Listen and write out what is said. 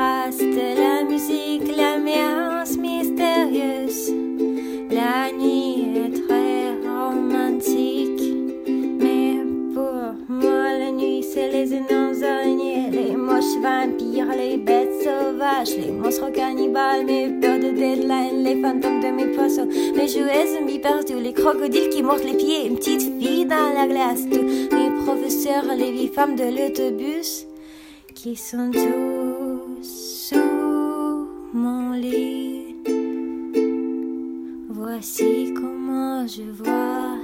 vaste, la musique, l'ambiance mystérieuse. La nuit est très romantique, mais pour moi la nuit c'est les énormes araignées, les moches vampires, les bêtes sauvages, les monstres cannibales, mes peurs de deadline, les fantômes de mes poissons, mes jouets zombies perdus, les crocodiles qui mordent les pieds, une petite fille dans la glace, tous mes professeurs, les vieilles femmes de l'autobus qui sont tous. Voici comment je vois